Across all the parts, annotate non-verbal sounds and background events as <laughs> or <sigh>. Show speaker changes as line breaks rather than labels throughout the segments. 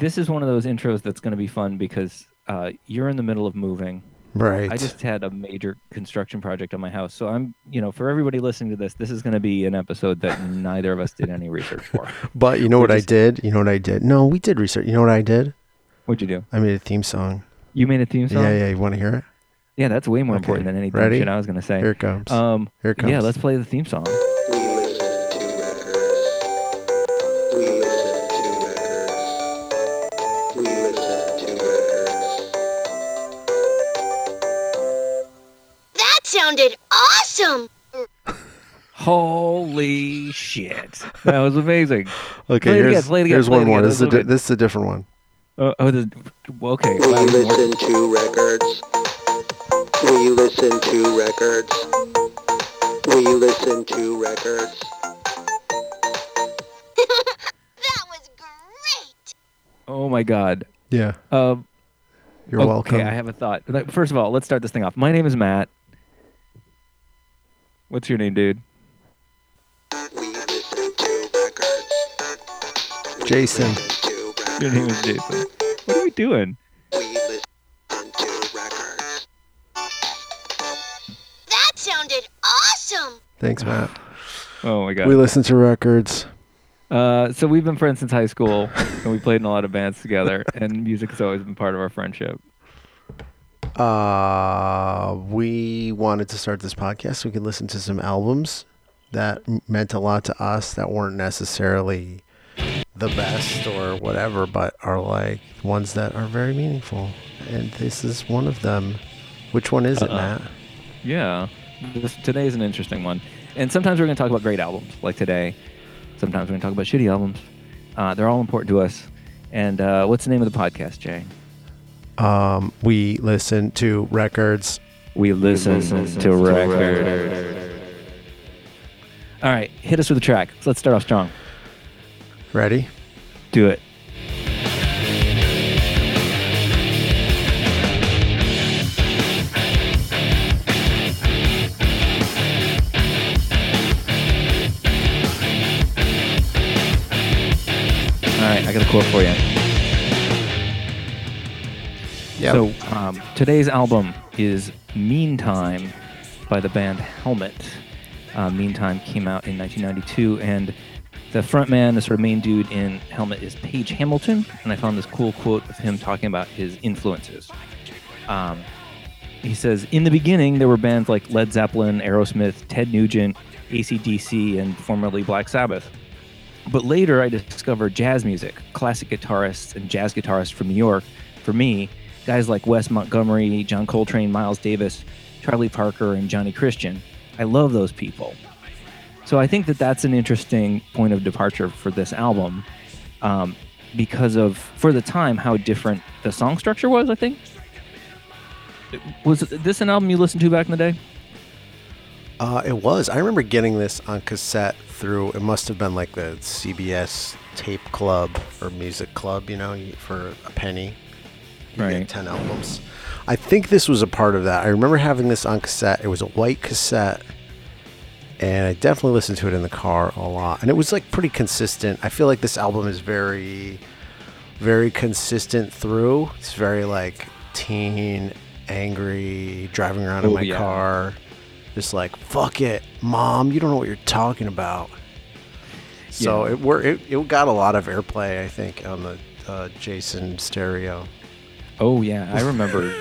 this is one of those intros that's going to be fun because uh, you're in the middle of moving.
Right.
I just had a major construction project on my house, so I'm, you know, for everybody listening to this, this is going to be an episode that neither of us did any research for. <laughs>
But you know
We're
what I did? You know what I did? No, we did research. You know what I did?
What'd you do?
I made a theme song.
You made a theme song.
Yeah, yeah. You want to hear it?
Yeah, that's way more
Okay.
important than anything
Ready?
shit I was going to say.
Here it comes.
Um,
Here it comes.
yeah, let's play the theme song. Holy shit, that was amazing. <laughs>
Okay,
play it again,
here's,
play again,
here's
play
one more.
again,
This is, a di- this is a different one.
Oh, oh the, well, okay.
We
wow, more-
listen to records. We listen to records. We listen to records. <laughs>
that was great!
Oh my god.
Yeah.
Um,
You're
okay,
welcome.
Okay, I have a thought. First of all, let's start this thing off. My name is Matt. What's your name, dude?
Jason.
listen to records.
Your name is Jason. What are we doing?
We listen to records.
That sounded awesome!
Thanks, Matt.
Oh my god.
We listen to records.
Uh, so we've been friends since high school, <laughs> and we played in a lot of bands together, and music has always been part of our friendship.
Uh, we wanted to start this podcast so we could listen to some albums that meant a lot to us that weren't necessarily the best or whatever, but are like ones that are very meaningful. And this is one of them. Which one is it,
Uh-uh.
Matt?
Yeah. This, today is an interesting one. And sometimes we're going to talk about great albums, like today. Sometimes we're going to talk about shitty albums. Uh, they're all important to us. And uh, what's the name of the podcast, Jay?
Um, we listen to records.
We listen, to records. All right, hit us with a track. So let's start off strong.
Ready?
Do it. All right, I got a quote for you.
Yep.
So um, today's album is "Meantime" by the band Helmet. Uh, "Meantime" came out in 1992, and the frontman, the sort of main dude in Helmet, is Page Hamilton. And I found this cool quote of him talking about his influences. Um, he says, "In the beginning, there were bands like Led Zeppelin, Aerosmith, Ted Nugent, AC/DC, and formerly Black Sabbath." But later, I discovered jazz music, classic guitarists and jazz guitarists from New York. For me, guys like Wes Montgomery, John Coltrane, Miles Davis, Charlie Parker, and Johnny Christian. I love those people. So I think that that's an interesting point of departure for this album um, because of, for the time, how different the song structure was, I think. Was this an album you listened to back in the day?
Uh, it was. I remember getting this on cassette through. It must have been like the CBS tape club or music club, you know, for a penny. You
Right.
get ten albums. I think this was a part of that. I remember having this on cassette. It was a white cassette, and I definitely listened to it in the car a lot. And it was like pretty consistent. I feel like this album is very, very consistent through. It's very like teen, angry, driving around in
Oh,
my
yeah.
car, just like fuck it, mom. You don't know what you're talking about. So
Yeah.
it were it, it got a lot of airplay, I think, on the uh, Jason stereo.
Oh yeah, I remember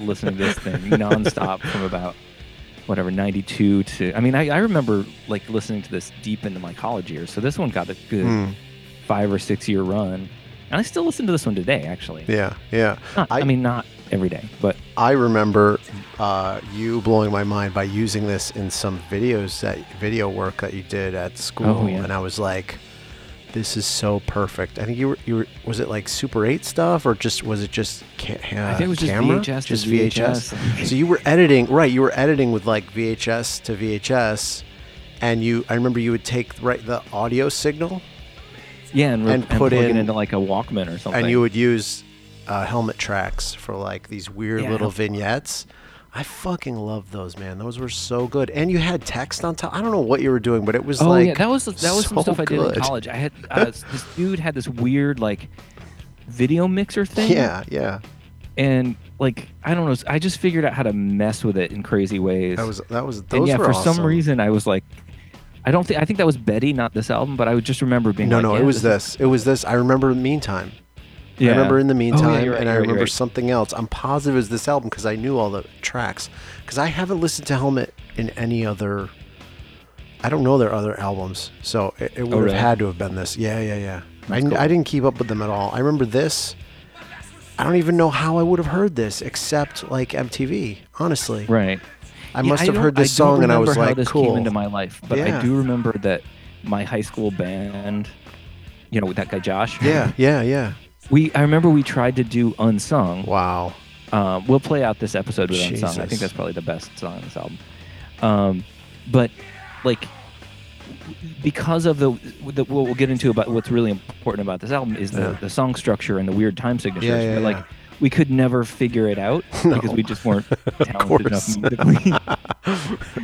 listening to this thing <laughs> nonstop from about whatever 92 to I mean I, I remember like listening to this deep into my college years. So this one got a good
Hmm.
five or six year run. And I still listen to this one today actually.
Yeah, yeah.
Not, I,
I-
mean not every day, but
I remember uh, you blowing my mind by using this in some videos that video work that you did at school,
Oh, yeah.
and I was like, "This is so perfect." I think you were you were was it like Super Eight stuff or just was it just ca- uh,
I think it was just
camera?
VHS
just
VHS.
so you were editing right? You were editing with like VHS to VHS, and you I remember you would take right the audio signal
yeah, and, re-
And
and
put
plug it into like a Walkman or something.
and you would use uh, helmet tracks for like these weird
Yeah.
little vignettes. I fucking love those, man. Those were so good. And you had text on top. I don't know what you were doing, but it was
Oh
like
yeah, that was that was some
so
stuff I did in college. I had uh, <laughs> this dude had this weird like video mixer thing.
Yeah, yeah.
And like I don't know, I just figured out how to mess with it in crazy ways.
That was that was those
and yeah, for some reason I was like, I don't think I think that was Betty, not this album, but I would just remember being
No,
like,
no,
yeah,
it was
is-
this. It was this. I remember the Meantime.
Yeah.
I remember in the
Oh, yeah,
meantime,
right,
and I
right,
remember
right.
something else. I'm positive it was this album because I knew all the tracks. Because I haven't listened to Helmet in any other. I don't know their other albums, so it, it would have
Oh, really?
had to have been this. Yeah, yeah, yeah. I,
cool.
I didn't keep up with them at all. I remember this. I don't even know how I would have heard this except like MTV. Honestly,
Right.
I
Yeah,
must have
don't-
heard this
I
song and I was like,
this
"Cool."
came into my life, but
Yeah.
I do remember that my high school band, you know, with that guy Josh.
yeah, yeah, yeah.
We I remember we tried to do unsung.
Wow.
Um, we'll play out this episode with unsung. I think that's probably the best song on this album. Um, but like because of the, the what we'll get into about what's really important about this album is the,
Yeah.
the song structure and the weird time signatures.
Yeah, yeah,
but like
yeah.
We could never figure it out <laughs> because we just weren't <laughs> talented enough musically.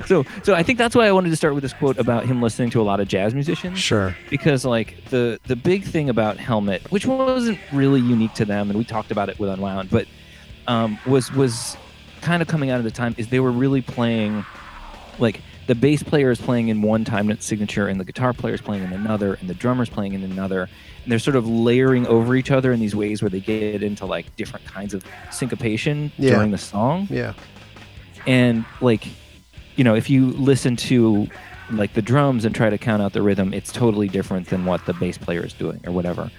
<laughs> so so I think that's why I wanted to start with this quote about him listening to a lot of jazz musicians
Sure.
because like the the big thing about Helmet, which wasn't really unique to them, and we talked about it with Unwound, but um, was was kind of coming out of the time is they were really playing like the bass player is playing in one time signature and the guitar player is playing in another and the drummer's playing in another and they're sort of layering over each other in these ways where they get into like different kinds of syncopation
Yeah.
during the song
Yeah.
and like you know if you listen to like the drums and try to count out the rhythm it's totally different than what the bass player is doing or whatever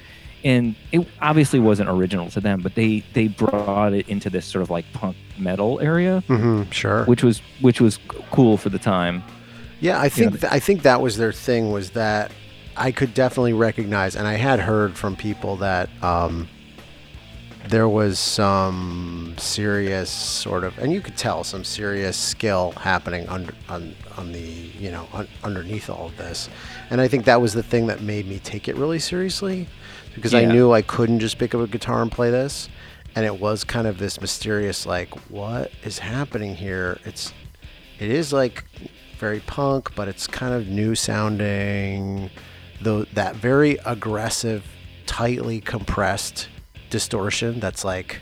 and it obviously wasn't original to them but they they brought it into this sort of like punk metal area
Mm-hmm. Sure.
which was which was cool for the time
Yeah, I think
know,
th- I think that was their thing was that I could definitely recognize, and I had heard from people that um, there was some serious sort of, and you could tell some serious skill happening under on on the you know un, underneath all of this, and I think that was the thing that made me take it really seriously, because I knew I couldn't just pick up a guitar and play this, and it was kind of this mysterious like what is happening here? It's it is like very punk, but it's kind of new sounding. Though that very aggressive, tightly compressed distortion that's like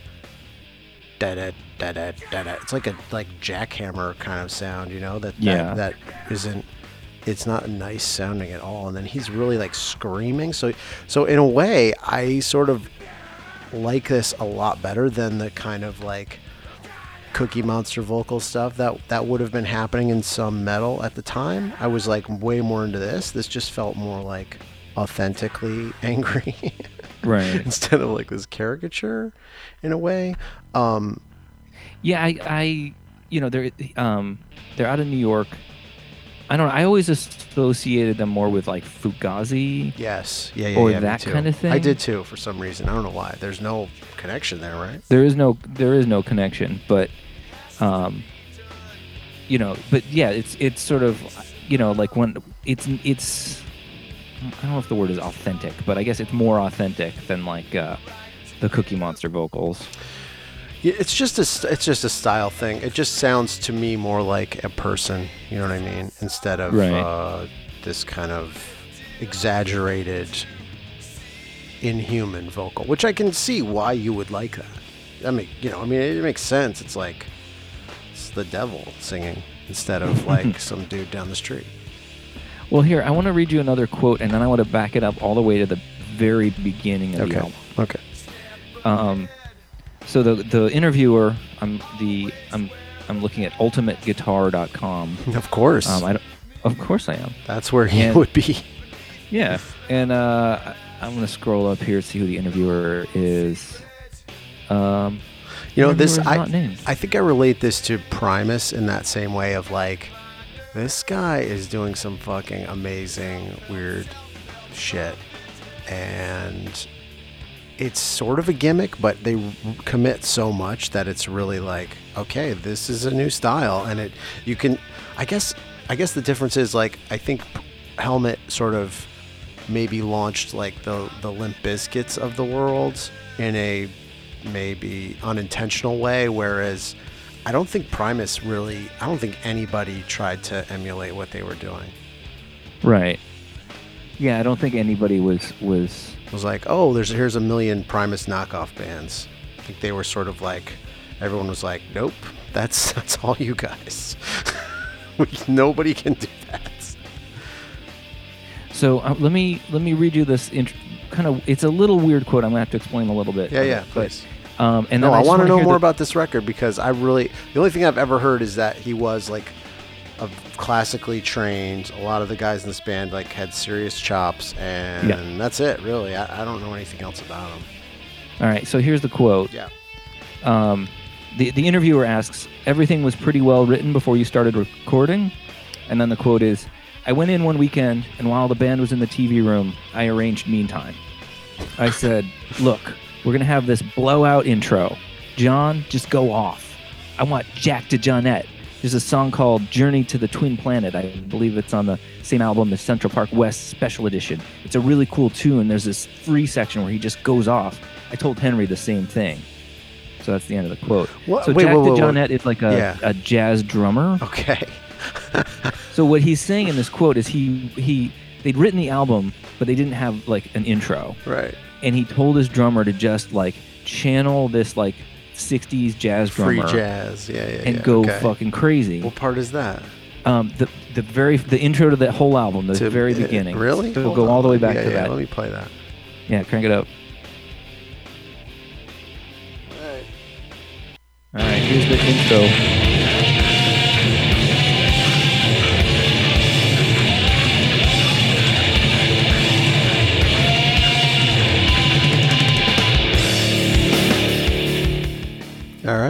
da da da da da da. It's like a like jackhammer kind of sound, you know? That that,
Yeah.
that isn't it's not nice sounding at all. And then he's really like screaming. So so in a way, I sort of like this a lot better than the kind of like Cookie Monster vocal stuff that that would have been happening in some metal at the time. I was like way more into this. This just felt more like authentically <laughs> angry
right <laughs>
instead of like this caricature in a way. Um,
yeah i i you know they're um they're out of new york i don't know i always associated them more with like fugazi
yes, yeah, yeah,
Or
yeah,
that kind of thing.
I did too for some reason. I don't know why. There's no connection there, right?
there is no there is no connection but um you know but yeah it's it's sort of you know like when it's it's i don't know if the word is authentic but i guess it's more authentic than like uh the cookie monster vocals
it's just a it's just a style thing. It just sounds to me more like a person. You know what I mean? Instead of
Right.
uh, this kind of exaggerated, inhuman vocal, which I can see why you would like that. I mean, you know, I mean, it makes sense. It's like it's the devil singing instead of <laughs> like some dude down the street.
well here i want to read you another quote and then i want to back it up all the way to the very beginning of the
Okay.
album
Okay.
Um, so the the interviewer, I'm the I'm I'm looking at ultimateguitar.com.
Of course.
Um, I don't, of course I am.
That's where he
and-
would be.
Yeah, and uh, I'm gonna scroll up here to see who the interviewer is. Um,
You know, this I. I think I relate this to Primus in that same way of like this guy is doing some fucking amazing weird shit and it's sort of a gimmick but they commit so much that it's really like okay this is a new style and it you can I guess I guess the difference is like I think Helmet sort of maybe launched like the the Limp Bizkits of the world in a maybe unintentional way, whereas I don't think Primus really I don't think anybody tried to emulate what they were doing.
right. Yeah, I don't think anybody was was
was like, oh, there's here's a million Primus knockoff bands. I think they were sort of like, everyone was like, nope, that's <laughs> that's all you guys. <laughs> Nobody can do that.
So uh, let me let me read you this int- kind of. It's a little weird quote. I'm gonna have to explain a little bit.
Yeah, yeah,
but,
please.
um, and
No,
then
I
just
want to know more
the-
about this record because I really the only thing I've ever heard is that he was like a classically trained. A lot of the guys in this band like had serious chops, and
Yeah.
that's it. Really, I, I don't know anything else about them.
All right. So here's the quote.
Yeah.
Um, the the interviewer asks, "Everything was pretty well written before you started recording," and then the quote is, "I went in one weekend, and while the band was in the TV room, I arranged Meantime. I said, look, we're gonna have this blowout intro. John, just go off. I want Jack DeJohnette. There's a song called Journey to the Twin Planet. I believe it's on the same album as Central Park West Special Edition. It's a really cool tune. There's this free section where he just goes off. I told Henry the same thing. So that's the end of the quote.
What-
So
wait,
Jack. DeJohnette is like a,
Yeah.
a jazz drummer.
Okay. <laughs>
So what he's saying in this quote is he he they'd written the album, but they didn't have like an intro,
Right.
and he told his drummer to just like channel this like '60s jazz drummer
Free jazz. Yeah, yeah.
and
yeah.
go
okay.
fucking crazy.
What part is that?
Um, the the very the intro to that whole album, the
To-
very
uh,
beginning.
Really?
So we'll go
on.
all the way back
yeah,
to
yeah,
that.
Let me play that.
Yeah, crank it up. Alright. All right, here's the intro.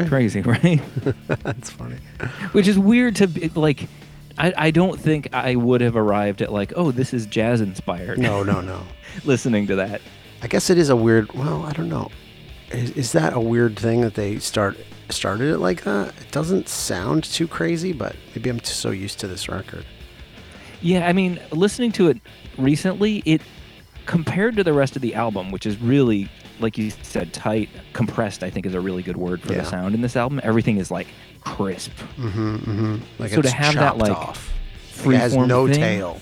Crazy, <laughs> right?
That's funny.
Which is weird to be like. I, I don't think I would have arrived at like, oh, this is jazz inspired.
No, no, no. <laughs>
listening to that.
I guess it is a weird. Well, I don't know. Is, is that a weird thing that they start started it like that? It doesn't sound too crazy, but maybe I'm so used to this record.
Yeah, I mean, listening to it recently, it compared to the rest of the album, which is really, like you said, tight, compressed. I think is a really good word for
Yeah.
the sound in this album. Everything is like crisp.
Mm-hmm, mm-hmm. Like
So to have that, like,
off. Like it has no tail.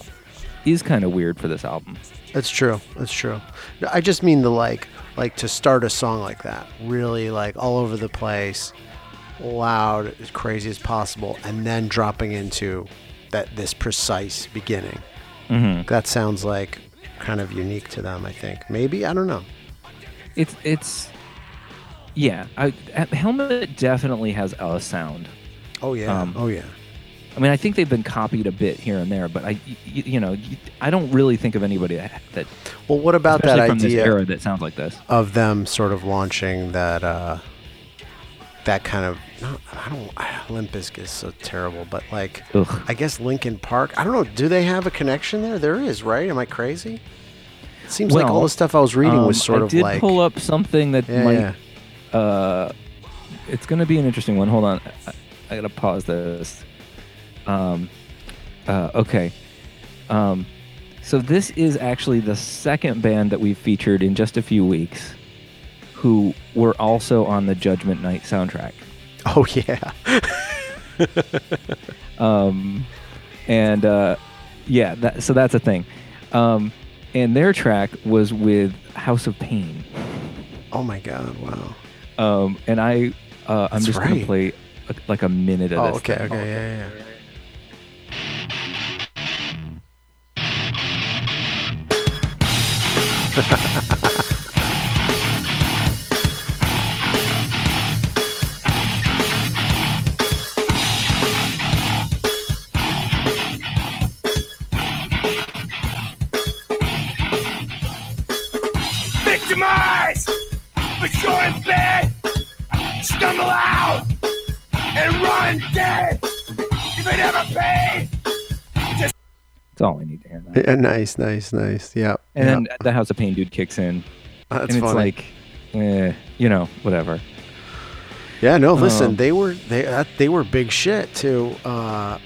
Is kind of weird for this album.
That's true. That's true. I just mean the like, like to start a song like that, really like all over the place, loud, as crazy as possible, and then dropping into that this precise beginning.
hmm
That sounds like kind of unique to them. I think maybe I don't know.
It's it's yeah. I, Helmet definitely has a sound.
Oh yeah.
Um,
oh yeah.
I mean, I think they've been copied a bit here and there, but I, y- y- you know, I don't really think of anybody that, that
Well, what about that
especially from this
idea
era that sounds like this.
of them sort of launching that uh, that kind of not, I don't Limp Bizkit is so terrible, but like
Ugh.
I guess Linkin Park. I don't know. Do they have a connection there? There is, right? Am I crazy? It seems like all the stuff I was reading was
Um,
sort
I
of
did
like
pull up something that
yeah,
might.
yeah.
Uh, it's going to be an interesting one. Hold on, I, I gotta pause this. Um, uh, okay. Um, so this is actually the second band that we've featured in just a few weeks, who were also on the Judgment Night soundtrack.
Oh <laughs> yeah.
um, and uh, yeah, that, so that's a thing. Um, and their track was with House of Pain.
Oh my God! Wow.
Um, and I, uh, I'm
That's
just gonna
right.
play uh, like a minute of this.
Oh
this.
okay.
thing.
Okay. Yeah. Yeah. <laughs> yeah. Nice. Nice. Nice. Yeah.
And
yeah.
then the House of Pain dude kicks in,
that's
and it's
funny.
like, eh, you know, whatever.
Yeah, no, listen,
Um,
they were they that, they were big shit to uh,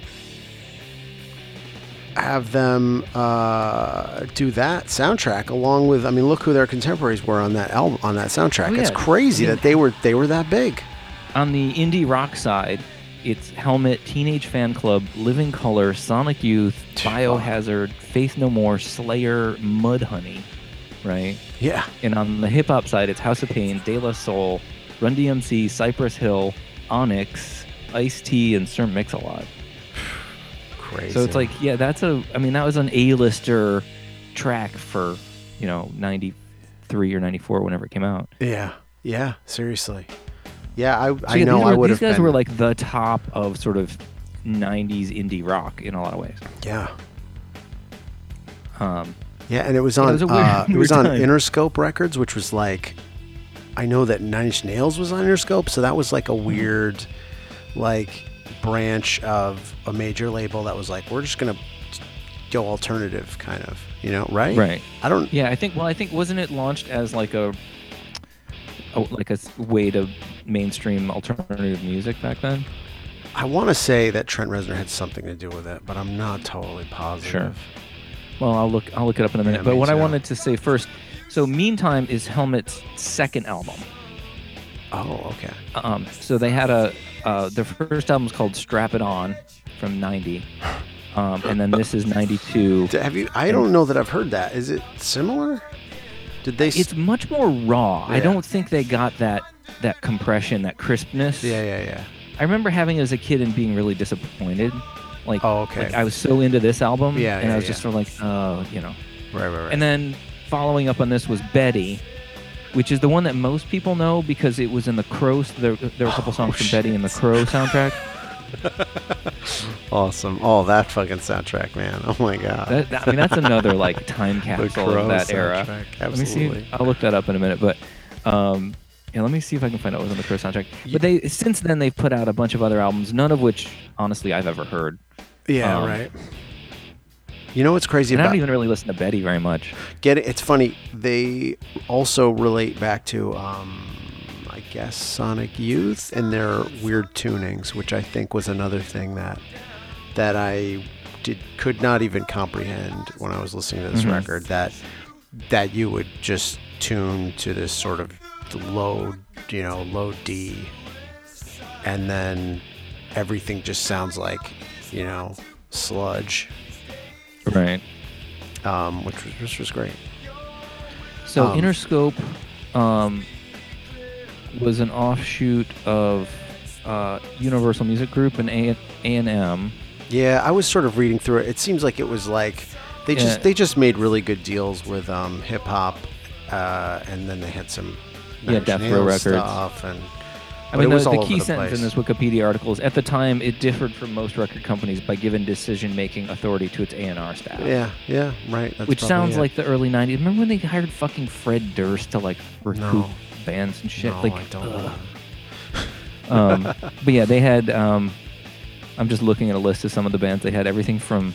have them uh, do that soundtrack along with. I mean, look who their contemporaries were on that album on that soundtrack.
Oh,
It's
yeah.
crazy
Yeah.
that they were they were that big.
On the indie rock side, it's Helmet, Teenage Fanclub, Living Colour, Sonic Youth, Biohazard, Faith No More, Slayer, Mudhoney. right?
Yeah.
And on the hip hop side, it's House of Pain, De La Soul, Run DMC, Cypress Hill, Onyx, Ice T, and Sir Mix-a-Lot. <sighs>
Crazy.
So it's like, yeah, that's a. I mean, that was an A-lister track for, you know, '93 or '94, whenever it came out.
Yeah. Yeah. Seriously. Yeah. I,
So
I
yeah,
know
these
I
were- These guys
been.
were like the top of sort of '90s indie rock in a lot of ways.
Yeah.
Um,
Yeah, and it was
Yeah, it
on
was weird-
uh, <laughs> it was on. Interscope Records, which was like I know that Nine Inch Nails was on Interscope, so that was like a
Mm-hmm.
weird like branch of a major label that was like we're just gonna go alternative kind of, you know, right?
right.
I don't.
Yeah, I think. Well, I think wasn't it launched as like a, a like a way to mainstream alternative music back then?
I want to say that Trent Reznor had something to do with it, but I'm not totally positive. Sure.
Well, I'll look. I'll look it up in a minute.
Yeah,
but what I wanted to say first. So, Meantime is Helmet's second album.
Oh, okay.
Um, so they had a uh, their first album was called Strap It On from '90, um, and then this is '92. <laughs>
Have you? I don't know that I've heard that. Is it similar? Did they? s-
It's much more raw. I don't think they got that that compression, that crispness.
yeah, yeah, yeah.
I remember having it as a kid and being really disappointed. Like,
Oh, okay.
like I was so into this album,
Yeah,
and
yeah,
I was just sort of like, oh, you know.
Right, right, right.
And then following up on this was Betty, which is the one that most people know because it was in the Crow. There, there were a couple songs from oh, Betty in the Crow soundtrack. <laughs> <laughs>
awesome. Oh, that fucking soundtrack, man. Oh my god.
That, that- I mean, that's another like time <laughs> capsule of that era.
soundtrack,
Let me
Absolutely.
see. I'll look that up in a minute, but. Um, yeah, let me see if I can find out what was on the Crow soundtrack. But they since then they've put out a bunch of other albums, none of which honestly I've ever heard.
Yeah,
Um,
right. You know what's crazy
And I
about
don't even really listen to Betty very much.
get it? It's funny. They also relate back to, um, I guess, Sonic Youth and their weird tunings, which I think was another thing that that I did could not even comprehend when I was listening to this
Mhm.
record. That that you would just tune to this sort of low, you know, low D, and then everything just sounds like, you know, sludge,
Right.
um, which was which was great.
So
Um,
Interscope um, was an offshoot of uh, Universal Music Group and A and M.
Yeah, I was sort of reading through it. It seems like it was like they just
Yeah.
they just made really good deals with um, hip hop, uh, and then they had some
Yeah, Death Row Records.
stuff, and
I mean, the, the key
the
sentence in this Wikipedia article is: at the time, it differed from most record companies by giving decision-making authority to its A&R staff.
yeah, yeah, right. That's
Which sounds
it.
like the early '90s. Remember when they hired fucking Fred Durst to like recruit
No.
Bands and shit?
No,
like,
I don't. <laughs>
um, but yeah, they had. Um, I'm just looking at a list of some of the bands. They had everything from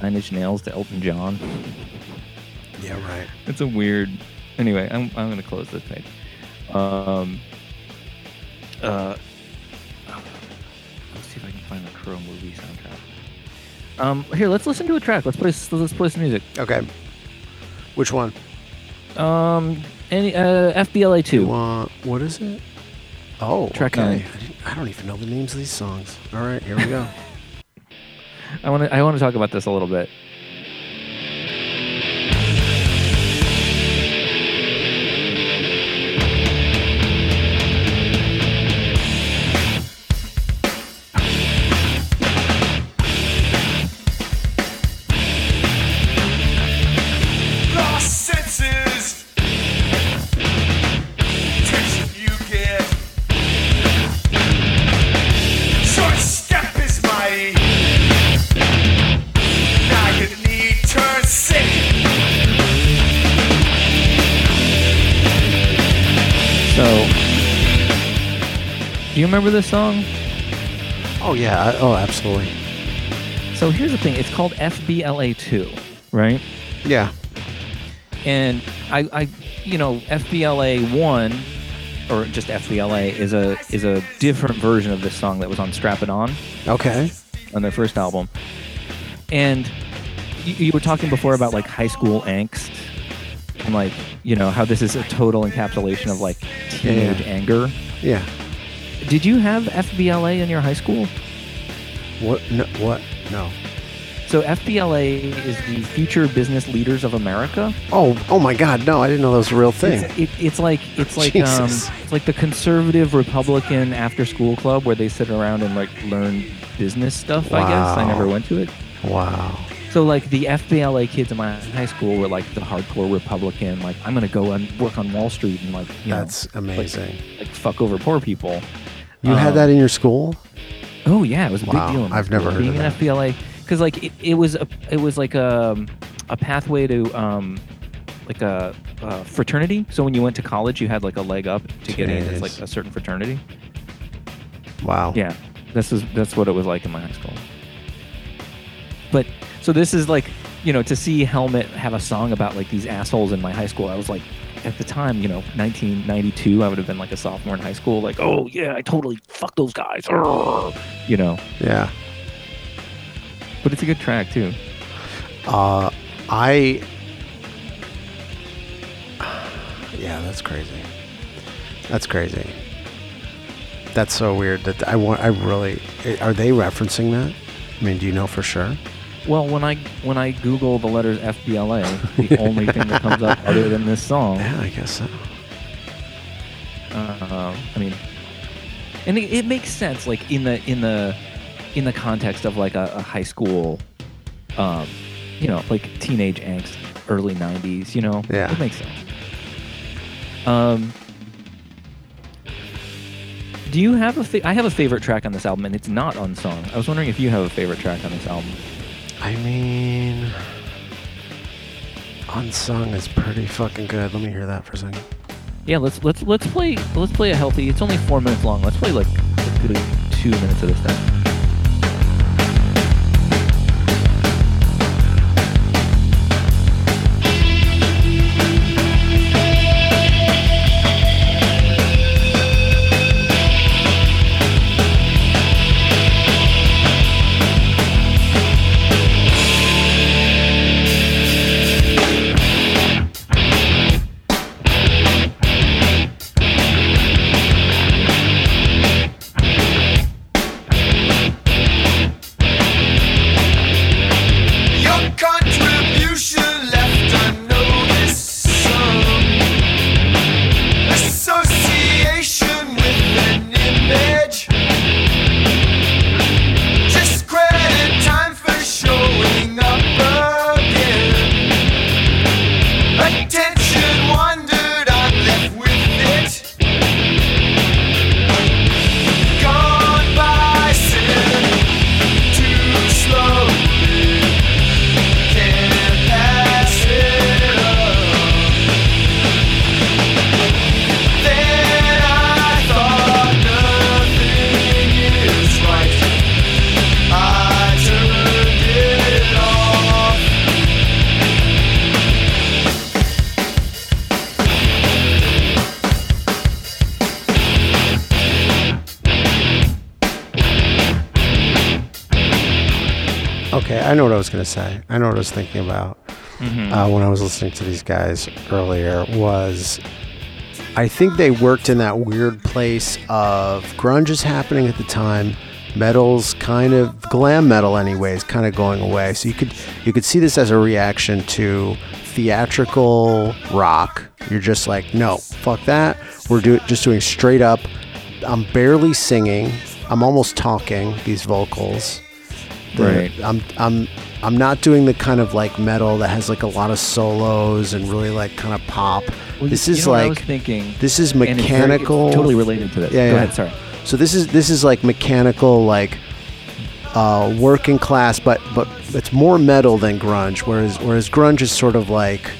Nine Inch Nails to Elton John.
Yeah, right.
It's a weird. Anyway, I'm I'm gonna close this page. Um. Uh. Let's see if I can find the Crow movie soundtrack. Um. Here, let's listen to a track. Let's play. Let's play some music.
Okay. Which one?
Um. Any uh, FBLA two.
want what is it? Oh,
Track
okay. I, I don't even know the names of these songs. All right, here we go. <laughs>
I want to. I want to talk about this a little bit. Remember this song?
oh yeah. Oh, absolutely.
So here's the thing. It's called FBLA two, right?
Yeah.
and I, I, you know, FBLA one, or just FBLA is a is a different version of this song that was on Strap It On
Okay.
on their first album, and you, you were talking before about like high school angst and like you know how this is a total encapsulation of like
Yeah, yeah.
teenage anger.
Yeah.
Did you have FBLA in your high school?
What? No, what? No.
So FBLA is the Future Business Leaders of America.
Oh, oh my God! No, I didn't know that was a real thing.
It's, it, it's like it's like um, it's like the conservative Republican after school club where they sit around and like learn business stuff. I guess I never went to it.
Wow.
So like the FBLA kids in my high school were like the hardcore Republican. Like I'm gonna go and work on Wall Street and like you
That's
know
amazing.
like fuck over poor people.
You had
Um,
that in your school?
Oh yeah, it was a
Wow,
big deal. in
I've never
school,
heard
being
of
an
that.
FBLA because like it, it was a it was like a a pathway to um like a, a fraternity. So when you went to college, you had like a leg up to get in as like a certain fraternity.
Wow.
Yeah, this is that's what it was like in my high school. But so this is like you know to see Helmet have a song about like these assholes in my high school. I was like at the time you know 1992. I would have been like a sophomore in high school. Like oh yeah, I totally fuck those guys. You know.
Yeah.
But it's a good track too.
Uh, I. Yeah, that's crazy. That's crazy. That's so weird. That I want. I really. Are they referencing that? I mean, do you know for sure?
Well, when I when I Google the letters FBLA, the <laughs> only thing that comes up other than this song,
Yeah, I guess so.
uh, I mean, and it, it makes sense, like in the in the in the context of like a, a high school, um, you know, like teenage angst, early '90s. You know,
Yeah.
it makes sense. Um, do you have a? Fa- I have a favorite track on this album, and it's not on song. I was wondering if you have a favorite track on this album.
I mean, unsung is pretty fucking good. Let me hear that for a second.
Yeah, let's let's let's play let's play a healthy. It's only four minutes long. Let's play like two minutes of this stuff.
Say. I know what I was thinking about uh, when I was listening to these guys earlier. Was I think they worked in that weird place of grunge is happening at the time. Metal's kind of glam metal, anyways, kind of going away. So you could you could see this as a reaction to theatrical rock. You're just like, no, fuck that. We're do- just doing straight up. I'm barely singing. I'm almost talking these vocals. The-
Right.
I'm I'm I'm not doing the kind of like metal that has like a lot of solos and really like kind of pop.
Well,
this
you
is
know
like
thinking.
this is
and it's very- it's
mechanical.
totally related to this.
Yeah,
Go
yeah.
ahead. Sorry.
So this is this is like mechanical, like uh, working class, but but it's more metal than grunge. Whereas whereas grunge is sort of like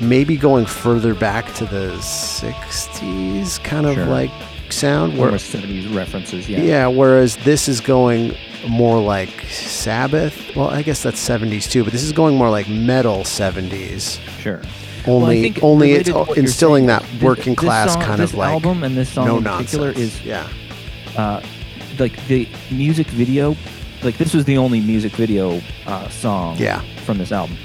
maybe going further back to the '60s kind of
Sure.
like sound.
More
Where,
70s references.
yeah.
Yeah.
Whereas this is going more like Sabbath. Well, I guess that's '70s too, but this is going more like metal '70s.
Sure.
Only
think
only it's
to what you're
instilling
saying,
that working
this
class
song-
kind
this
of like
album and this song
no
in
nonsense.
particular is
yeah.
uh, like the music video. Like this was the only music video uh, song
Yeah.
from this album,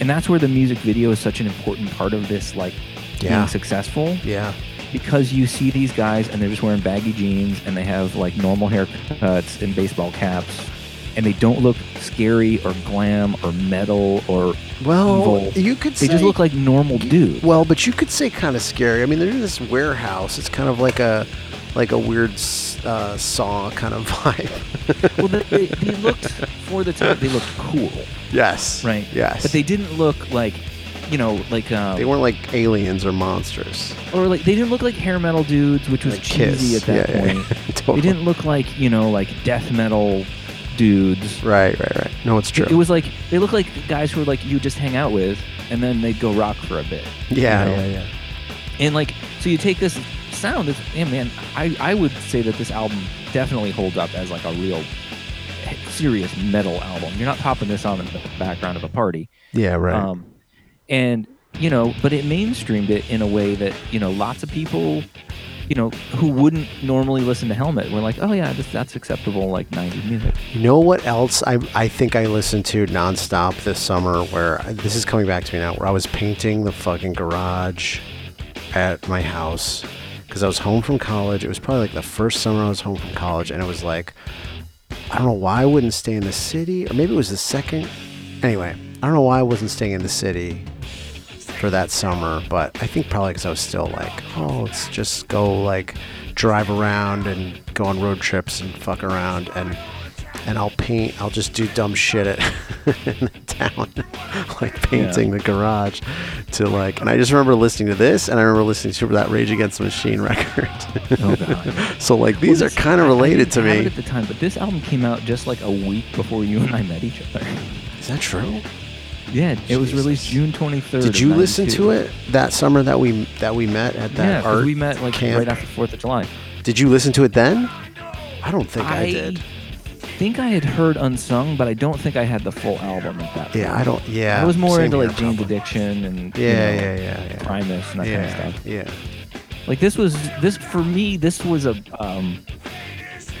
and that's where the music video is such an important part of this like
Yeah.
being successful
Yeah.
Because you see these guys and they're just wearing baggy jeans and they have like normal haircuts and baseball caps and they don't look scary or glam or metal or
Well,
evil.
you could
They
say
just look like normal dudes.
Well, but you could say kind of scary. I mean, they're in this warehouse. It's kind of like a like a weird uh, saw kind of <laughs> vibe.
well, they, they, they looked for the time. They looked cool,
yes.
right?
Yes.
But they didn't look like, you know, like um,
they weren't like aliens or monsters.
or like they didn't look like hair metal dudes, which was
Like
cheesy
Kiss.
at that
Yeah, yeah,
point.
yeah. <laughs> Totally.
They didn't look like you know like death metal dudes.
Right, right, right. No, it's true.
It, was like they look like guys who were like you just hang out with, and then they'd go rock for a bit.
yeah,
you know?
yeah, yeah.
And like, so you take this sound. It's, yeah, man, I I would say that this album definitely holds up as like a real serious metal album. You're not popping this on in the background of a party.
Yeah, right.
Um, and you know, but it mainstreamed it in a way that you know lots of people, you know, who wouldn't normally listen to Helmet were like, oh yeah, this, that's acceptable like '90s music.
You know what else I, I think I listened to nonstop this summer where this is coming back to me now where I was painting the fucking garage at my house because I was home from college. It was probably like the first summer I was home from college and it was like I don't know why I wouldn't stay in the city or maybe it was the second anyway, I don't know why I wasn't staying in the city for that summer, but I think probably because I was still like, oh, let's just go like drive around and go on road trips and fuck around and and I'll paint. I'll just do dumb shit at <laughs> in the town, <laughs> like painting the garage to like. And I just remember listening to this, and I remember listening to that Rage Against the Machine <laughs> record.
Oh god.
so like these
Well,
are kind of
I- I
related to
didn't have it
me.
at the time, but this album came out just like a week before you and I met each other.
Is that true?
Yeah, it was released June 23rd.
Did you listen to it that summer that we that we met at that
Yeah,
art
we met like
camp?
right after Fourth of July.
Did you listen to it then? I don't think I, did.
I think I had heard Unsung, but I don't think I had the full album at that.
Yeah. I don't. Yeah,
I was more into like Jane's. Addiction and you
Yeah,
know,
yeah, yeah, yeah.
Primus and that
yeah,
kind of stuff.
yeah.
Like this was this for me. This was a um,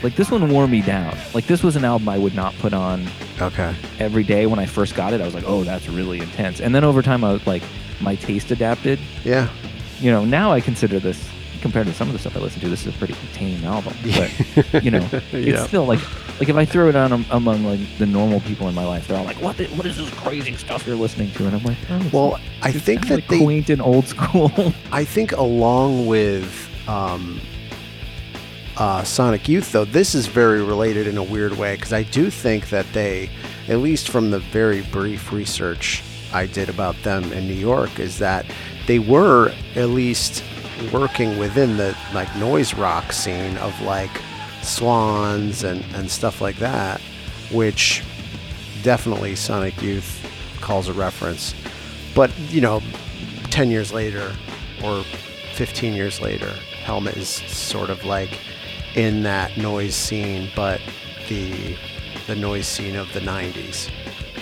like this one wore me down. Like this was an album I would not put on
Okay.
every day when I first got it. I was like, oh, that's really intense. And then over time, I was like, my taste adapted.
Yeah.
You know, now I consider this compared to some of the stuff I listen to. This is a pretty tame album, but you know, <laughs> it's
Yeah.
still like like if I throw it on am- among like the normal people in my life, they're all like, what? the- What is this crazy stuff you're listening to? And I'm like, oh,
Well, I think that
like
they
quaint and old school.
I think along with um, uh, Sonic Youth, though, this is very related in a weird way because I do think that they, at least from the very brief research I did about them in New York, is that they were at least working within the like noise rock scene of like Swans and, and stuff like that, which definitely Sonic Youth calls a reference. But, you know, 10 years later or 15 years later, Helmet is sort of like in that noise scene, but the the noise scene of the 90s.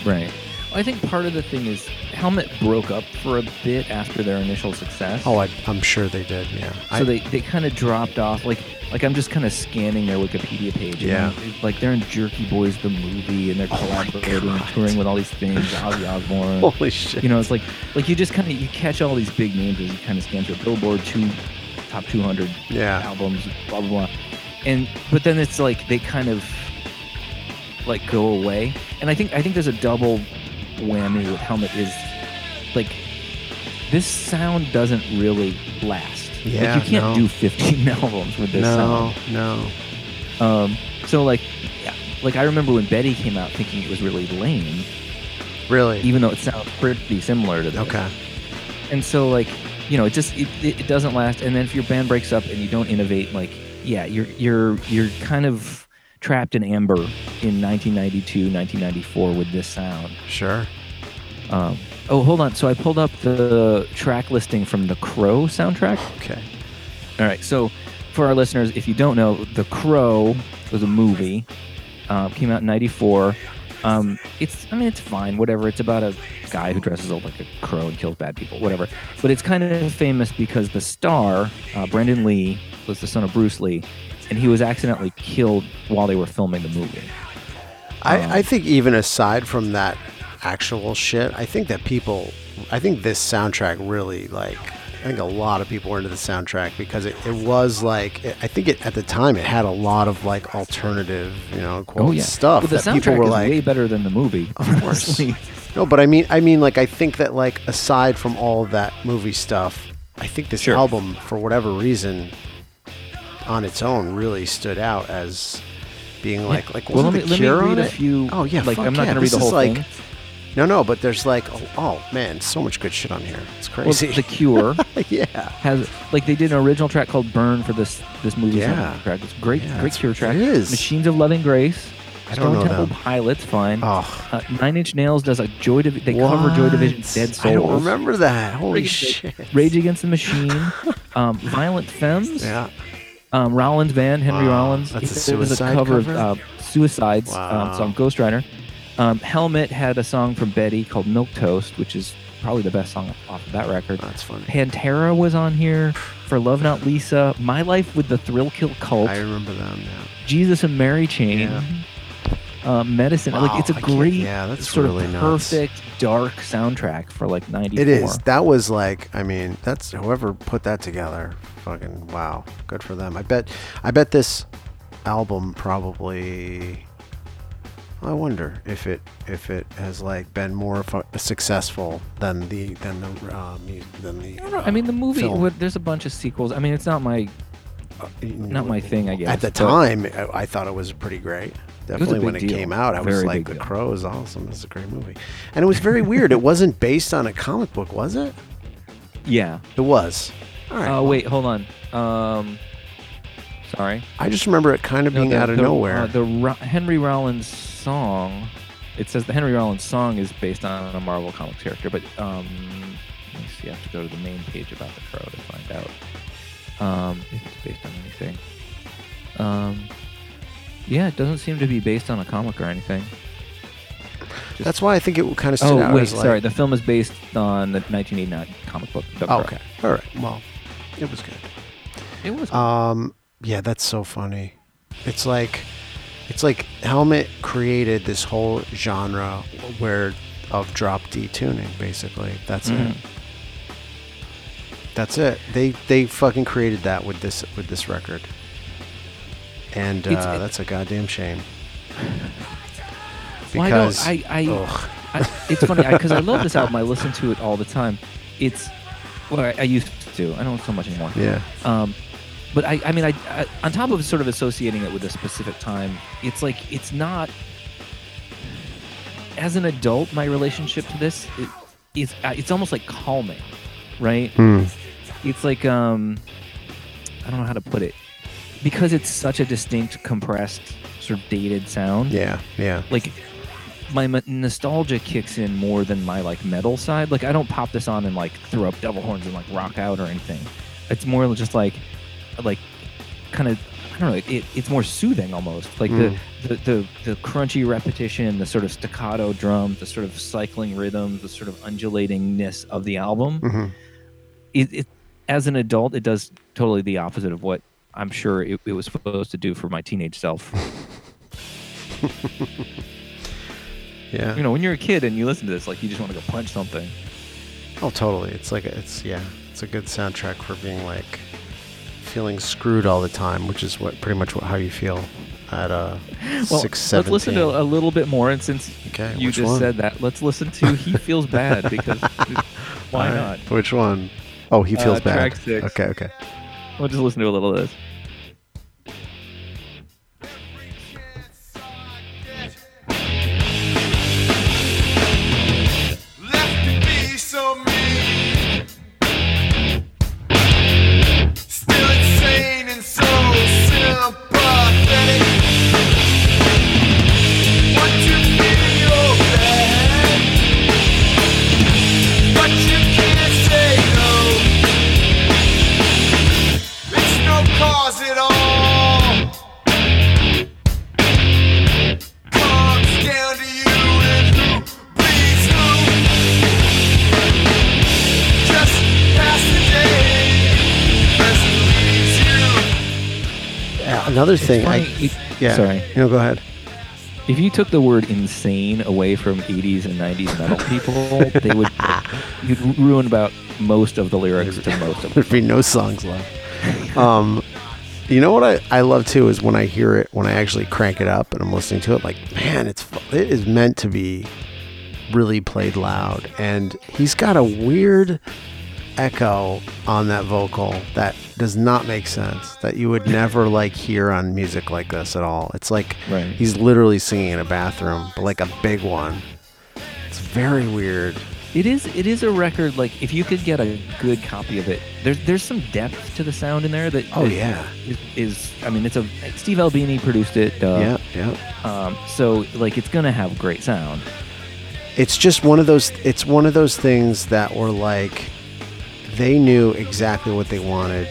right. I think part of the thing is Helmet broke up for a bit after their initial success.
Oh, I, I'm sure they did, yeah. I,
so they, they kind of dropped off. Like like I'm just kind of scanning their Wikipedia page.
Yeah.
like they're in Jerky Boys the movie, and they're
Oh
collaborating and touring with all these things. Ozzy Osbourne. <laughs>
Holy shit.
you know, it's like like you just kind of you catch all these big names as you kind of scan through Billboard two top 200
yeah.
albums, blah blah blah, and but then it's like they kind of like go away, and I think I think there's a double whammy with Helmet is like this sound doesn't really last.
Yeah,
like you can't
no.
do 15 <laughs> albums with this
No,
sound.
no.
Um, so like, yeah, like I remember when Betty came out, thinking it was really lame,
Really?
even though it sounds pretty similar to this.
okay.
And so like, you know, it just it, it, it doesn't last. And then if your band breaks up and you don't innovate, like, yeah, you're you're you're kind of trapped in amber in 1992, 1994 with this sound.
Sure.
Um, oh, hold on. So I pulled up the track listing from the Crow soundtrack.
Okay.
All right. So for our listeners, if you don't know, The Crow was a movie. Um, came out in '94. Um, it's, I mean, it's fine. Whatever. It's about a guy who dresses up like a crow and kills bad people. Whatever. But it's kind of famous because the star, uh, Brandon Lee, was the son of Bruce Lee, and he was accidentally killed while they were filming the movie. Um,
I, I think even aside from that actual shit, I think that people, I think this soundtrack really like I think a lot of people were into the soundtrack because it, it was like it, I think it at the time it had a lot of like alternative, you know, quote
Oh yeah,
stuff
Well, the
that people were like,
way better than the movie. <laughs>
Of course. No, but I mean, I mean, like, I think that, like, aside from all of that movie stuff, I think this
Sure.
album, for whatever reason, on its own, really stood out as being like, like,
well, let me,
the
let me
Cure
read
on
a few.
Oh yeah,
like
fuck
I'm not
yeah.
gonna read
This
the whole
like,
thing.
No, no, but there's like, oh, oh man, so much good shit on here. It's crazy.
Well, the Cure <laughs>
yeah,
has like they did an original track called "Burn" for this this movie
Yeah.
soundtrack. It's great,
Yeah,
great Cure track.
it is.
Machines of Loving Grace.
I don't know
Stone Temple
them.
Pilots, fine.
Oh,
Uh, Nine Inch Nails does a Joy Division. They cover Joy Division's
what?
Dead Souls.
I don't remember that. Holy
Rage-
shit.
Rage Against the Machine, <laughs> um, Violent Femmes,
Yeah.
Um, Rollins Band, Henry
Wow,
Rollins.
that's a
It was
a
cover,
cover?
of uh, Suicide's
Wow.
um, song Ghost Rider. Um, Helmet had a song from Betty called Milk Toast, which is probably the best song off of that record.
That's funny.
Pantera was on here for Love Not Lisa, My Life with the Thrill Kill Kult,
I remember them. Yeah.
Jesus and Mary Chain,
Yeah.
Um, Medicine.
Wow,
like it's a
I
great,
yeah, that's
sort
really
of
nuts.
perfect dark soundtrack for like '94.
It is. That was like, I mean, that's whoever put that together. Fucking wow, good for them. I bet. I bet this album probably. I wonder if it if it has like been more fu- successful than the than the uh, mu- than the.
I mean, the movie.
film.
There's a bunch of sequels. I mean, it's not my not my thing. I guess
At the time, I, I thought it was pretty great. Definitely when it
deal.
came out, I was like, "The
deal.
Crow is awesome. It's a great movie," and it was very weird. It wasn't based on a comic book, was it?
Yeah.
It was. All right.
Oh wait, hold on. Um, sorry.
I just remember it kind of
No,
being
the-
out of
the,
nowhere.
uh, the Ro- Henry Rollins song. It says the Henry Rollins song is based on a Marvel Comics character, but um, let me see. I have to go to the main page about the Crow to find out um, if it's based on anything. Um, yeah, it doesn't seem to be based on a comic or anything. Just-
That's why I think it kind of stood
Oh
out.
wait,
as like,
sorry. The film is based on the 1989 comic book.
Oh, okay. All right. Well, it was good.
It was.
Um, yeah, that's so funny. It's like, it's like Helmet created this whole genre where of drop D tuning. Basically, that's
Mhm.
it. That's it. They they fucking created that with this with this record, and uh,
It's-
that's a goddamn shame.
Well, I don't-
Because
I- I-. I, it's funny because I, love this album. I listen to it all the time. It's well, I, I used to. I don't so much anymore.
yeah,
Um, but I, I mean, I, on top of sort of associating it with a specific time, it's like it's not. As an adult, my relationship to this it, is uh, it's almost like calming, right?
Hmm.
It's like um, I don't know how to put it because it's such a distinct, compressed, sort of dated sound
yeah, yeah.
like my m- nostalgia kicks in more than my like metal side. Like I don't pop this on and like throw up devil horns and like rock out or anything. It's more just like like kind of I don't know. It, it's more soothing almost. Like
Mm.
the, the the the crunchy repetition, the sort of staccato drums, the sort of cycling rhythms, the sort of undulatingness of the album.
hmm
It, it as an adult, it does totally the opposite of what I'm sure it, it was supposed to do for my teenage self. <laughs>
Yeah.
you know, when you're a kid and you listen to this, like you just want to go punch something.
Oh, totally. It's like a, it's yeah, it's a good soundtrack for being like feeling screwed all the time, which is what pretty much what, how you feel at uh <laughs>
Well,
six seven.
let's listen to a little bit more. And since
Okay,
you just
one?
said that, let's listen to "He Feels <laughs> Bad" because why
All
not?
Which one? Oh, he feels
Uh,
bad.
track six.
Okay, okay.
We'll just listen to a little of this.
Yeah.
Sorry.
No, go ahead.
If you took the word "insane" away from '80s and '90s metal people, they would <laughs> you'd ruin about most of the lyrics to most of them.
There'd be no songs left. Um, you know what I, I love too is when I hear it when I actually crank it up and I'm listening to it. Like, man, it's it is meant to be really played loud, and he's got a weird echo on that vocal that does not make sense. That you would never like hear on music like this at all. It's like
Right.
he's literally singing in a bathroom, but like a big one. It's very weird.
It is it is a record like if you could get a good copy of it, there's there's some depth to the sound in there that
Oh,
that
yeah.
is, is I mean it's a Steve Albini produced it. Duh.
Yeah, yeah.
Um, so like it's gonna have great sound.
it's just one of those it's one of those things that were like they knew exactly what they wanted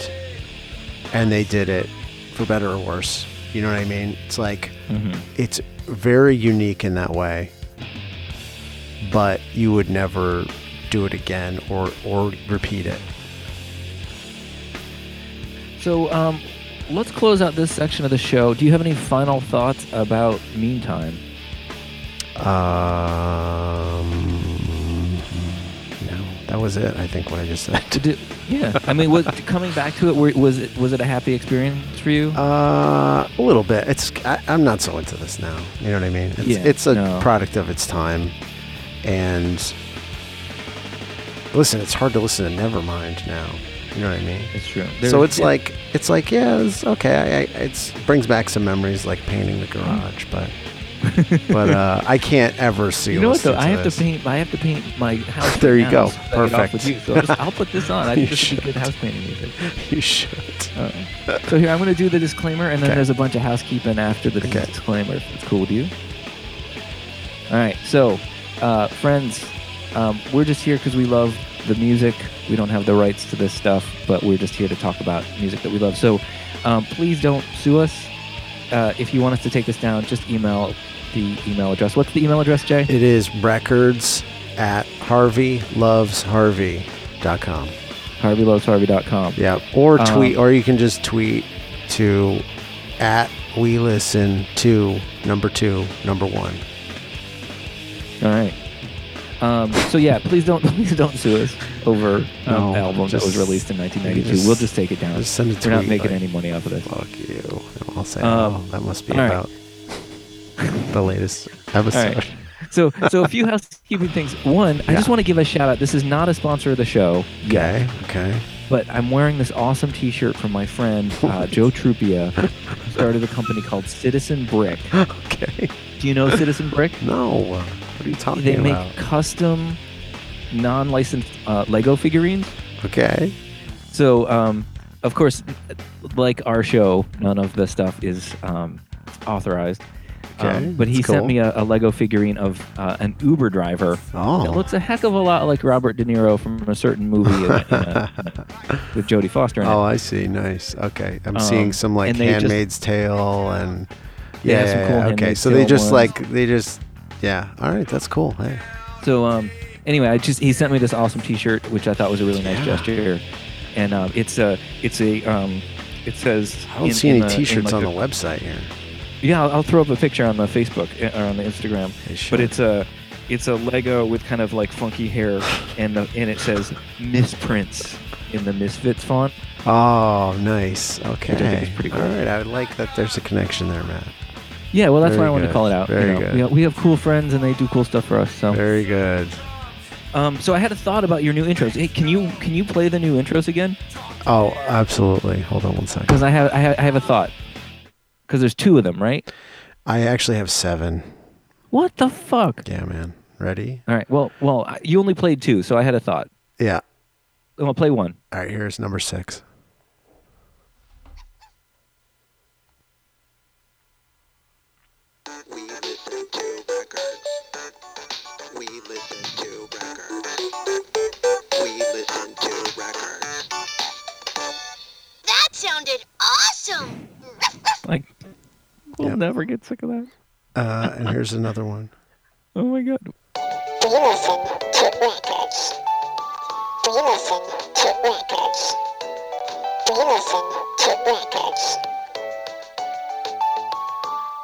and they did it for better or worse you know what i mean it's like
Mhm.
it's very unique in that way but you would never do it again or or repeat it
So um, let's close out this section of the show. Do you have any final thoughts about Meantime?
um that was it i think what i just said
Did- yeah, I mean, was <laughs> coming back to it was it was it a happy experience for you?
Uh, a little bit. It's I, I'm not so into this now. You know what I mean? It's,
Yeah,
it's a
no.
product of its time, and listen, it's hard to listen to Nevermind now. You know what I mean?
it's true.
so
There's-
it's like it's like yeah, it's okay. I, I, it's brings back some memories like painting the garage, but <laughs> but uh, I can't ever see.
You know what though? I have
this.
to paint. I have to paint my house. <laughs>
There you go.
so I can get off
Perfect.
you. So I'll, just, I'll put this on. I <laughs>
You
think this would be
should.
good house painting music.
You should.
Uh, so here, I'm going to do the disclaimer, and then
Okay.
there's a bunch of housekeeping after the
Okay.
disclaimer. It's cool with you. All right. So, uh, friends, um, we're just here because we love the music. We don't have the rights to this stuff, but we're just here to talk about music that we love. So, um, please don't sue us. Uh, if you want us to take this down, just email the email address. What's the email address, Jay?
It is records at harveylovesharvey.com.
HarveyLovesHarvey.com.
Yeah, or
Um,
tweet, or you can just tweet to at we listen to number two, number one.
All right. Um, so yeah, please don't <laughs> please don't sue us over um,
No,
an album that was released in 1992.
just-
we'll just take it down.
Just send
We're not making
like,
any money off of this.
Fuck you. Say,
Um,
oh, that must be
all right.
about <laughs> the latest episode.
Right. So so a few <laughs> housekeeping things. One, I just want to give a shout out. This is not a sponsor of the show
Okay, okay.
but I'm wearing this awesome T-shirt from my friend uh, <laughs> Joe Trupia, who started a company called Citizen Brick.
Okay.
Do you know Citizen Brick?
No. What are you talking about?
They make custom, non-licensed uh, Lego figurines.
Okay.
So, um, of course, like our show, none of the stuff is um, authorized. Um, but he sent
cool.
me a, a Lego figurine of uh, an Uber driver.
Oh.
It looks a heck of a lot like Robert De Niro from a certain movie in a- in a- with Jodie Foster in
Oh,
it.
I see. Nice. Okay. I'm
Um,
seeing some like
and they just-
Handmaid's Tale and yeah, yeah,
cool
yeah, okay. So they just
ones.
like they just yeah. All right, that's cool. Hey.
So, um, anyway, I just he sent me this awesome T-shirt, which I thought was a really nice
Yeah.
gesture, and um, it's a it's a um, it says
I don't
in-
see
in
any
the- in,
T-shirts
like,
on
a-
the website here.
Yeah, I'll, I'll throw up a picture on the Facebook uh, or on the Instagram.
They should.
But it's a it's a Lego with kind of like funky hair, and the, and it says Misprints in the Misfits font.
Oh, nice. Okay.
Which I think is pretty cool.
All right. I like that. There's a connection there, Matt.
Yeah, well, that's why
Very
I wanted to
good.
call it out.
Very
you know,
good.
We, we have cool friends, and they do cool stuff for us. So,
Very good.
Um, so I had a thought about your new intros. Hey, can you can you play the new intros again?
Oh, absolutely. Hold on one second.
Because I have I have, I have a thought. Because there's two of them, right?
I actually have seven.
What the fuck?
Yeah, man. Ready?
All right. Well, well, you only played two, so I had a thought.
Yeah.
I'll play one.
All right. Here's number six.
We'll
Yep.
never get sick of that.
Uh, and here's another one. <laughs>
Oh my god.
Do you listen to records? Do you listen to records? Do you listen to records?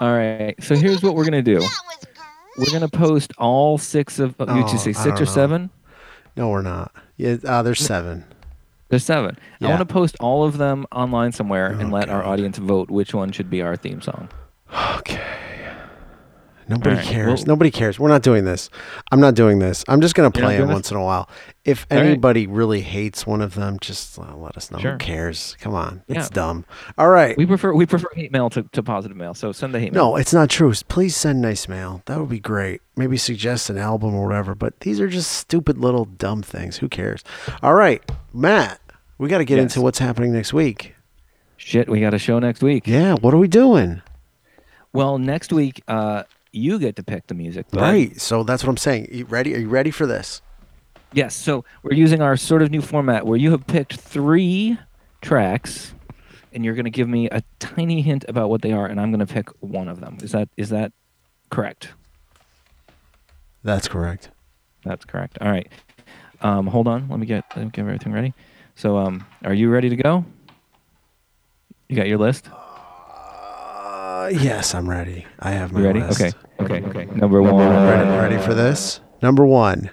All right. So here's what we're gonna do.
That was great!
We're gonna post all six of. Uh, you
Oh,
say
I
six
don't
or
know.
seven?
No, we're not. Yeah, uh, there's seven.
There's seven.
Yeah.
I want to post all of them online somewhere and let our audience vote which one should be our theme song.
Nobody
right,
cares.
well-
Nobody cares. We're not doing this. I'm not doing this. I'm just gonna play it
this?
once in a while. If
All right.
anybody really hates one of them, just uh, let us know.
Sure.
Who cares? Come on,
Yeah.
it's dumb. All right.
We prefer we prefer hate mail to, to positive mail. So send the hate mail.
no, it's not true. Please send nice mail. That would be great. Maybe suggest an album or whatever. But these are just stupid little dumb things. Who cares? All right, Matt. We got to get
Yes.
into what's happening next week.
Shit, we got a show next week.
Yeah. What are we doing?
Well, next week, uh, you get to pick the music.
Right. So that's what I'm saying. You ready? Are you ready for this?
Yes. So we're using our sort of new format where you have picked three tracks, and you're going to give me a tiny hint about what they are, and I'm going to pick one of them. Is that is that correct?
That's correct.
That's correct. All right. Um, hold on. Let me get let me get everything ready. So, um, are you ready to go? You got your list.
Uh, yes, I'm ready. I have my
You ready?
list.
Okay. Okay. Okay. Number one.
Ready, ready for this? Number one.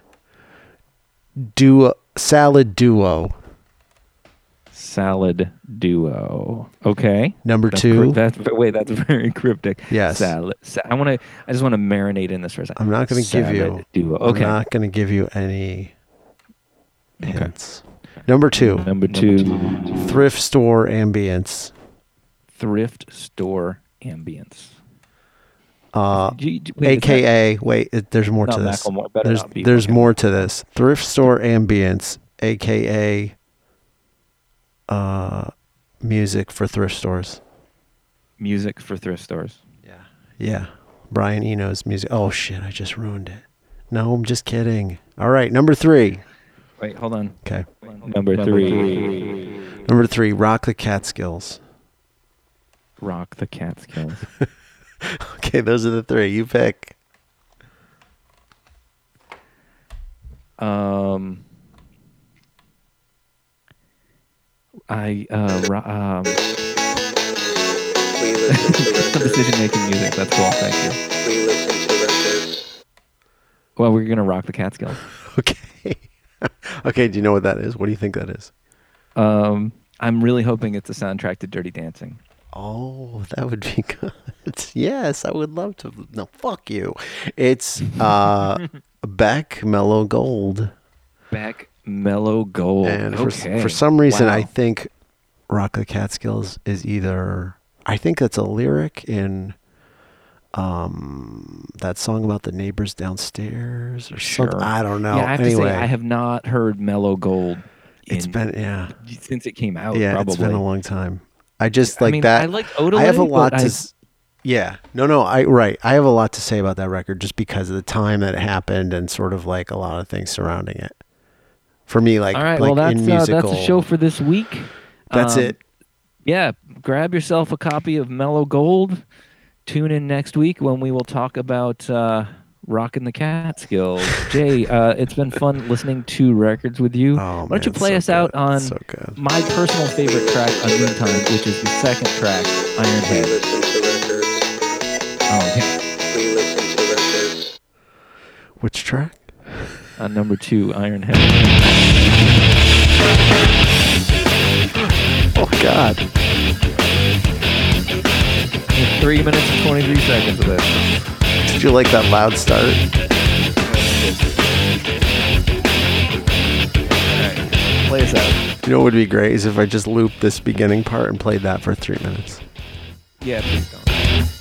Duo salad duo.
Salad duo. Okay.
Number
That's
two.
cryp- that's wait. That's <laughs> very cryptic.
Yes.
Salad. Sa- I want to. I just want to marinate in this for a second.
I'm not going to give you.
Salad duo. Okay.
I'm not going to give you any hints. Number two.
Number two.
Thrift store ambience.
Thrift store ambience.
Uh,
Do you- wait, is that-
AKA, wait, it, there's more
Not
to this.
Better
There's
not be
there's
Macklemore.
more to this. Thrift store ambience, AKA, uh, music for thrift stores.
music for thrift stores.
Yeah. Yeah. Brian Eno's music. Oh shit! I just ruined it. No, I'm just kidding. All right, number three.
Wait, hold on.
Okay,
Number three.
number three. Rock the Catskills.
Rock the Catskills. <laughs>
Okay, those are the three. You pick.
Um, I uh, ro- um, <laughs>
We listen to
some
records.
decision making music. That's cool. Thank you.
We listen to records.
Well, we're gonna rock the Catskills. <laughs>
Okay. okay. Do you know what that is? What do you think that is?
Um, I'm really hoping it's a soundtrack to Dirty Dancing.
Oh, that would be <laughs> good. yes, I would love to. No, fuck you. It's uh, <laughs> Beck Mellow Gold.
Beck Mellow Gold.
And for,
okay.
for some reason, I think Rock the Catskills is either. I think that's a lyric in um that song about the neighbors downstairs or something. I don't know.
Yeah, I have
anyway,
to say I have not heard Mellow Gold.
it's been yeah,
since it came out.
yeah,
probably.
it's been a long time. I just
I
like
mean,
that.
I like Odelay,
I have a lot to.
I-
Yeah, no, no, I right. I have a lot to say about that record just because of the time that it happened and sort of like a lot of things surrounding it. For me, like,
All right,
like
well that's
in
uh,
musical,
that's the show for this week.
That's
Um,
it.
Yeah, grab yourself a copy of Mellow Gold. Tune in next week when we will talk about uh, rocking the Catskills. Jay, uh, it's been fun listening to records with you.
Oh,
Why don't you play
so
us out on
so
my personal favorite track on Meantime, which is the second track,
We
Ironhead.
listen to records.
Oh, yeah.
We listen to records.
Which track?
On number two, Ironhead.
Oh God.
Three minutes and 23 seconds of this.
Did you like that loud start?
Play us out.
You know what would be great is if I just looped this beginning part and played that for three minutes.
Yeah, please don't.